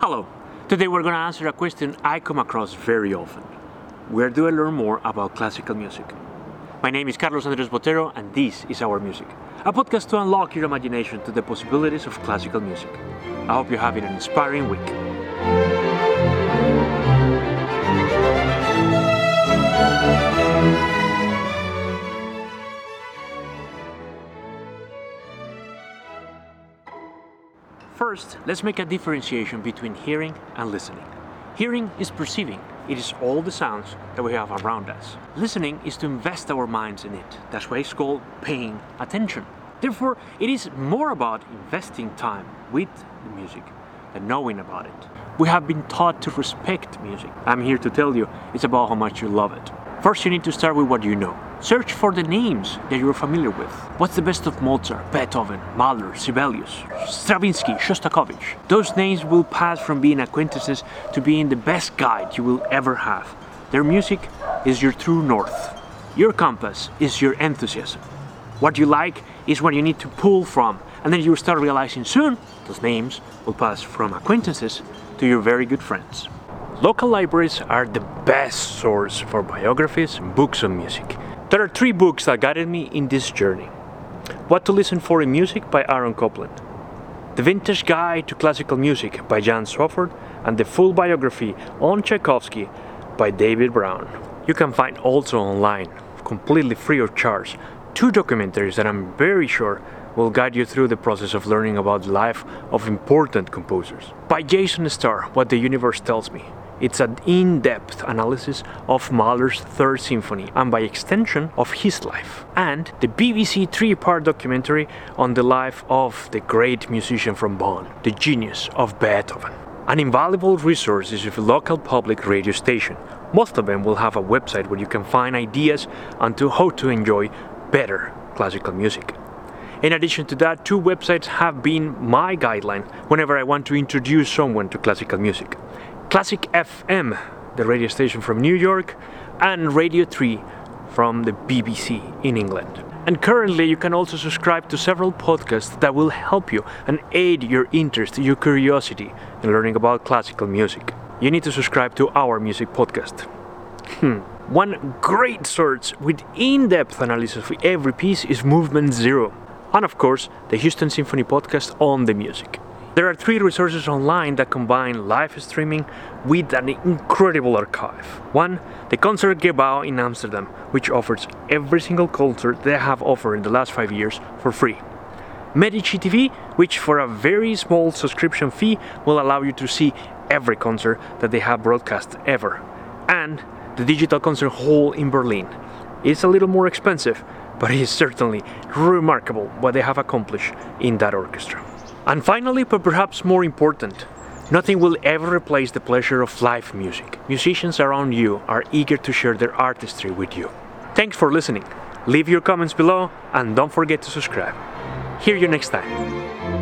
Hello. Today we're going to answer a question I come across very often. Where do I learn more about classical music? My name is Carlos Andres Botero and this is Our Music, a podcast to unlock your imagination to the possibilities of classical music. I hope you're having an inspiring week. First, let's make a differentiation between hearing and listening. Hearing is perceiving, it is all the sounds that we have around us. Listening is to invest our minds in it. That's why it's called paying attention. Therefore, it is more about investing time with the music than knowing about it. We have been taught to respect music. I'm here to tell you it's about how much you love it. First, you need to start with what you know. Search for the names that you're familiar with. What's the best of Mozart, Beethoven, Mahler, Sibelius, Stravinsky, Shostakovich? Those names will pass from being acquaintances to being the best guide you will ever have. Their music is your true north. Your compass is your enthusiasm. What you like is what you need to pull from, and then you start realizing soon those names will pass from acquaintances to your very good friends. Local libraries are the best source for biographies and books on music. There are three books that guided me in this journey What to Listen for in Music by Aaron Copland, The Vintage Guide to Classical Music by Jan Swafford, and the full biography on Tchaikovsky by David Brown. You can find also online, completely free of charge, two documentaries that I'm very sure will guide you through the process of learning about the life of important composers. By Jason Starr, What the Universe Tells Me, it's an in depth analysis of Mahler's Third Symphony and, by extension, of his life. And the BBC three part documentary on the life of the great musician from Bonn, the genius of Beethoven. An invaluable resource is a local public radio station. Most of them will have a website where you can find ideas on how to enjoy better classical music. In addition to that, two websites have been my guideline whenever I want to introduce someone to classical music. Classic FM, the radio station from New York, and Radio 3 from the BBC in England. And currently, you can also subscribe to several podcasts that will help you and aid your interest, your curiosity in learning about classical music. You need to subscribe to our music podcast. Hmm. One great source with in depth analysis of every piece is Movement Zero, and of course, the Houston Symphony podcast on the music. There are three resources online that combine live streaming with an incredible archive. One, the Concertgebouw in Amsterdam, which offers every single concert they have offered in the last five years for free. Medici TV, which for a very small subscription fee will allow you to see every concert that they have broadcast ever. And the Digital Concert Hall in Berlin. It's a little more expensive, but it is certainly remarkable what they have accomplished in that orchestra. And finally, but perhaps more important, nothing will ever replace the pleasure of live music. Musicians around you are eager to share their artistry with you. Thanks for listening. Leave your comments below and don't forget to subscribe. Hear you next time.